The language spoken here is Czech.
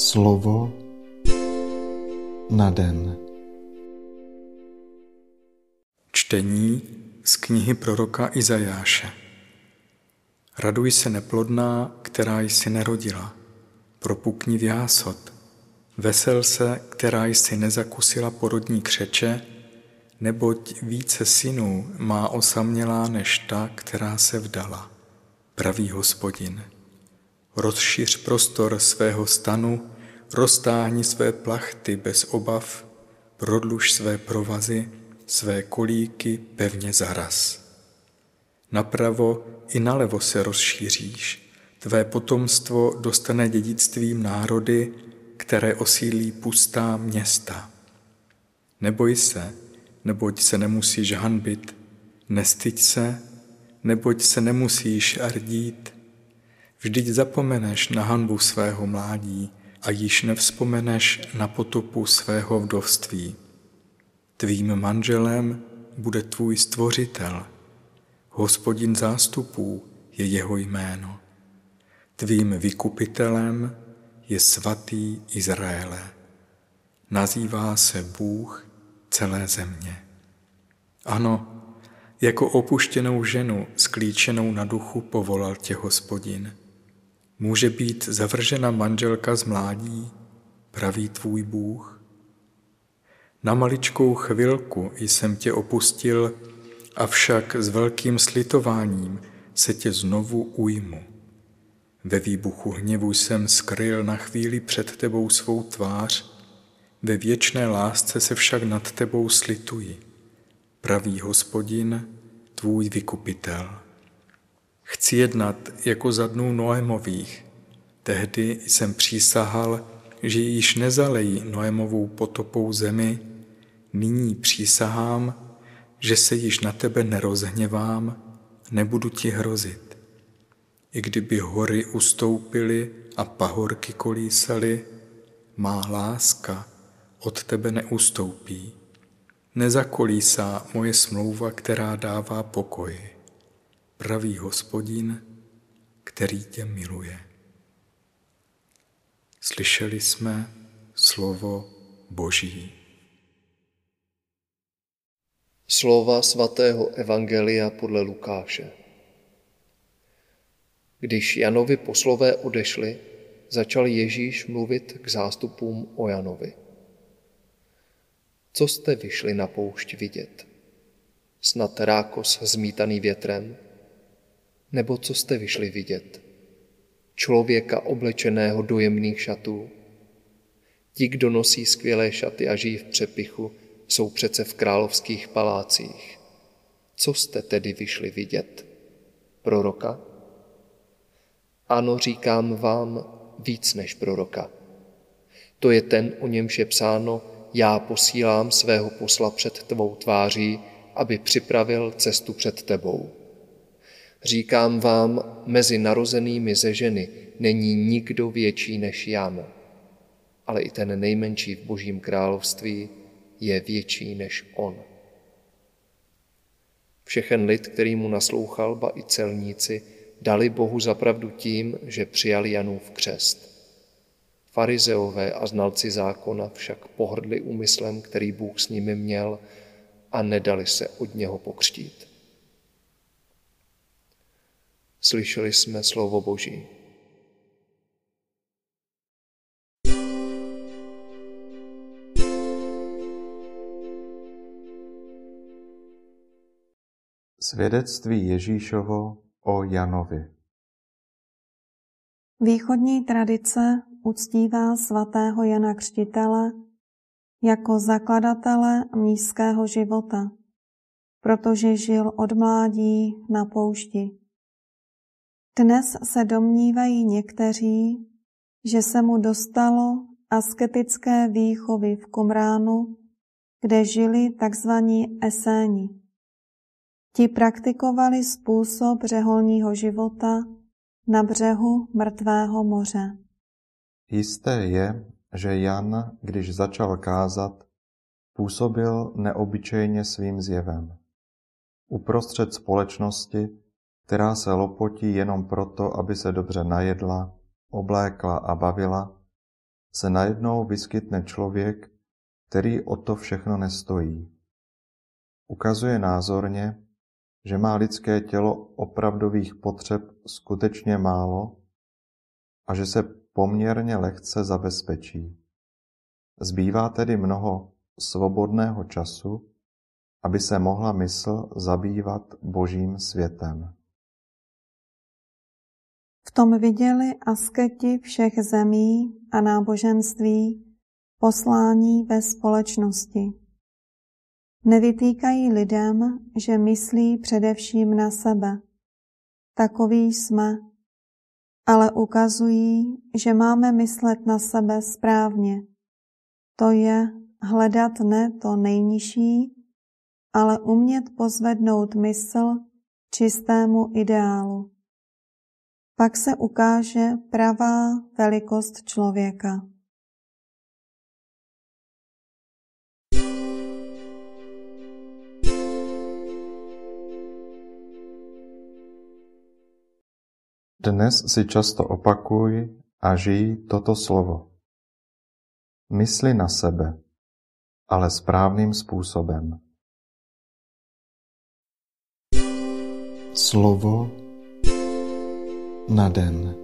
Slovo na den. Čtení z knihy proroka Izajáše. Raduj se neplodná, která jsi nerodila. Propukni v jásot. Vesel se, která jsi nezakusila porodní křeče, neboť více synů má osamělá než ta, která se vdala. Pravý hospodin. Rozšiř prostor svého stanu, roztáhni své plachty bez obav, prodluž své provazy, své kolíky pevně zaraz. Napravo i nalevo se rozšíříš, tvé potomstvo dostane dědictvím národy, které osílí pustá města. Neboj se, neboť se nemusíš hanbit, nestyď se, neboť se nemusíš rdít, Vždyť zapomeneš na hanbu svého mládí a již nevzpomeneš na potopu svého vdovství. Tvým manželem bude tvůj stvořitel. Hospodin zástupů je jeho jméno. Tvým vykupitelem je svatý Izraele. Nazývá se Bůh celé země. Ano, jako opuštěnou ženu sklíčenou na duchu povolal tě hospodin. Může být zavržena manželka z mládí, praví tvůj Bůh? Na maličkou chvilku jsem tě opustil, avšak s velkým slitováním se tě znovu ujmu. Ve výbuchu hněvu jsem skryl na chvíli před tebou svou tvář, ve věčné lásce se však nad tebou slituji. Pravý hospodin, tvůj vykupitel. Chci jednat jako za dnů Noémových. Tehdy jsem přísahal, že již nezalejí Noémovou potopou zemi, nyní přísahám, že se již na tebe nerozhněvám, nebudu ti hrozit. I kdyby hory ustoupily a pahorky kolísaly, má láska od tebe neustoupí. Nezakolísá moje smlouva, která dává pokoj pravý hospodin, který tě miluje. Slyšeli jsme slovo Boží. Slova svatého Evangelia podle Lukáše. Když Janovi poslové odešli, začal Ježíš mluvit k zástupům o Janovi. Co jste vyšli na poušť vidět? Snad rákos zmítaný větrem? Nebo co jste vyšli vidět? Člověka oblečeného do jemných šatů? Ti, kdo nosí skvělé šaty a žijí v přepichu, jsou přece v královských palácích. Co jste tedy vyšli vidět? Proroka? Ano, říkám vám víc než proroka. To je ten, o němž je psáno, já posílám svého posla před tvou tváří, aby připravil cestu před tebou. Říkám vám, mezi narozenými ze ženy není nikdo větší než Jan, ale i ten nejmenší v Božím království je větší než on. Všechen lid, který mu naslouchal, ba i celníci, dali Bohu zapravdu tím, že přijali Janův křest. Farizeové a znalci zákona však pohrdli úmyslem, který Bůh s nimi měl a nedali se od něho pokřtít. Slyšeli jsme slovo Boží. Svědectví Ježíšovo o Janovi Východní tradice uctívá svatého Jana Křtitele jako zakladatele mnížského života, protože žil od mládí na poušti. Dnes se domnívají někteří, že se mu dostalo asketické výchovy v Komránu, kde žili takzvaní eséni. Ti praktikovali způsob řeholního života na břehu mrtvého moře. Jisté je, že Jan, když začal kázat, působil neobyčejně svým zjevem. Uprostřed společnosti která se lopotí jenom proto, aby se dobře najedla, oblékla a bavila, se najednou vyskytne člověk, který o to všechno nestojí. Ukazuje názorně, že má lidské tělo opravdových potřeb skutečně málo a že se poměrně lehce zabezpečí. Zbývá tedy mnoho svobodného času, aby se mohla mysl zabývat božím světem. V tom viděli asketi všech zemí a náboženství poslání ve společnosti. Nevytýkají lidem, že myslí především na sebe. Takový jsme, ale ukazují, že máme myslet na sebe správně. To je hledat ne to nejnižší, ale umět pozvednout mysl čistému ideálu. Pak se ukáže pravá velikost člověka. Dnes si často opakuj a žij toto slovo. Mysli na sebe, ale správným způsobem. Slovo na den.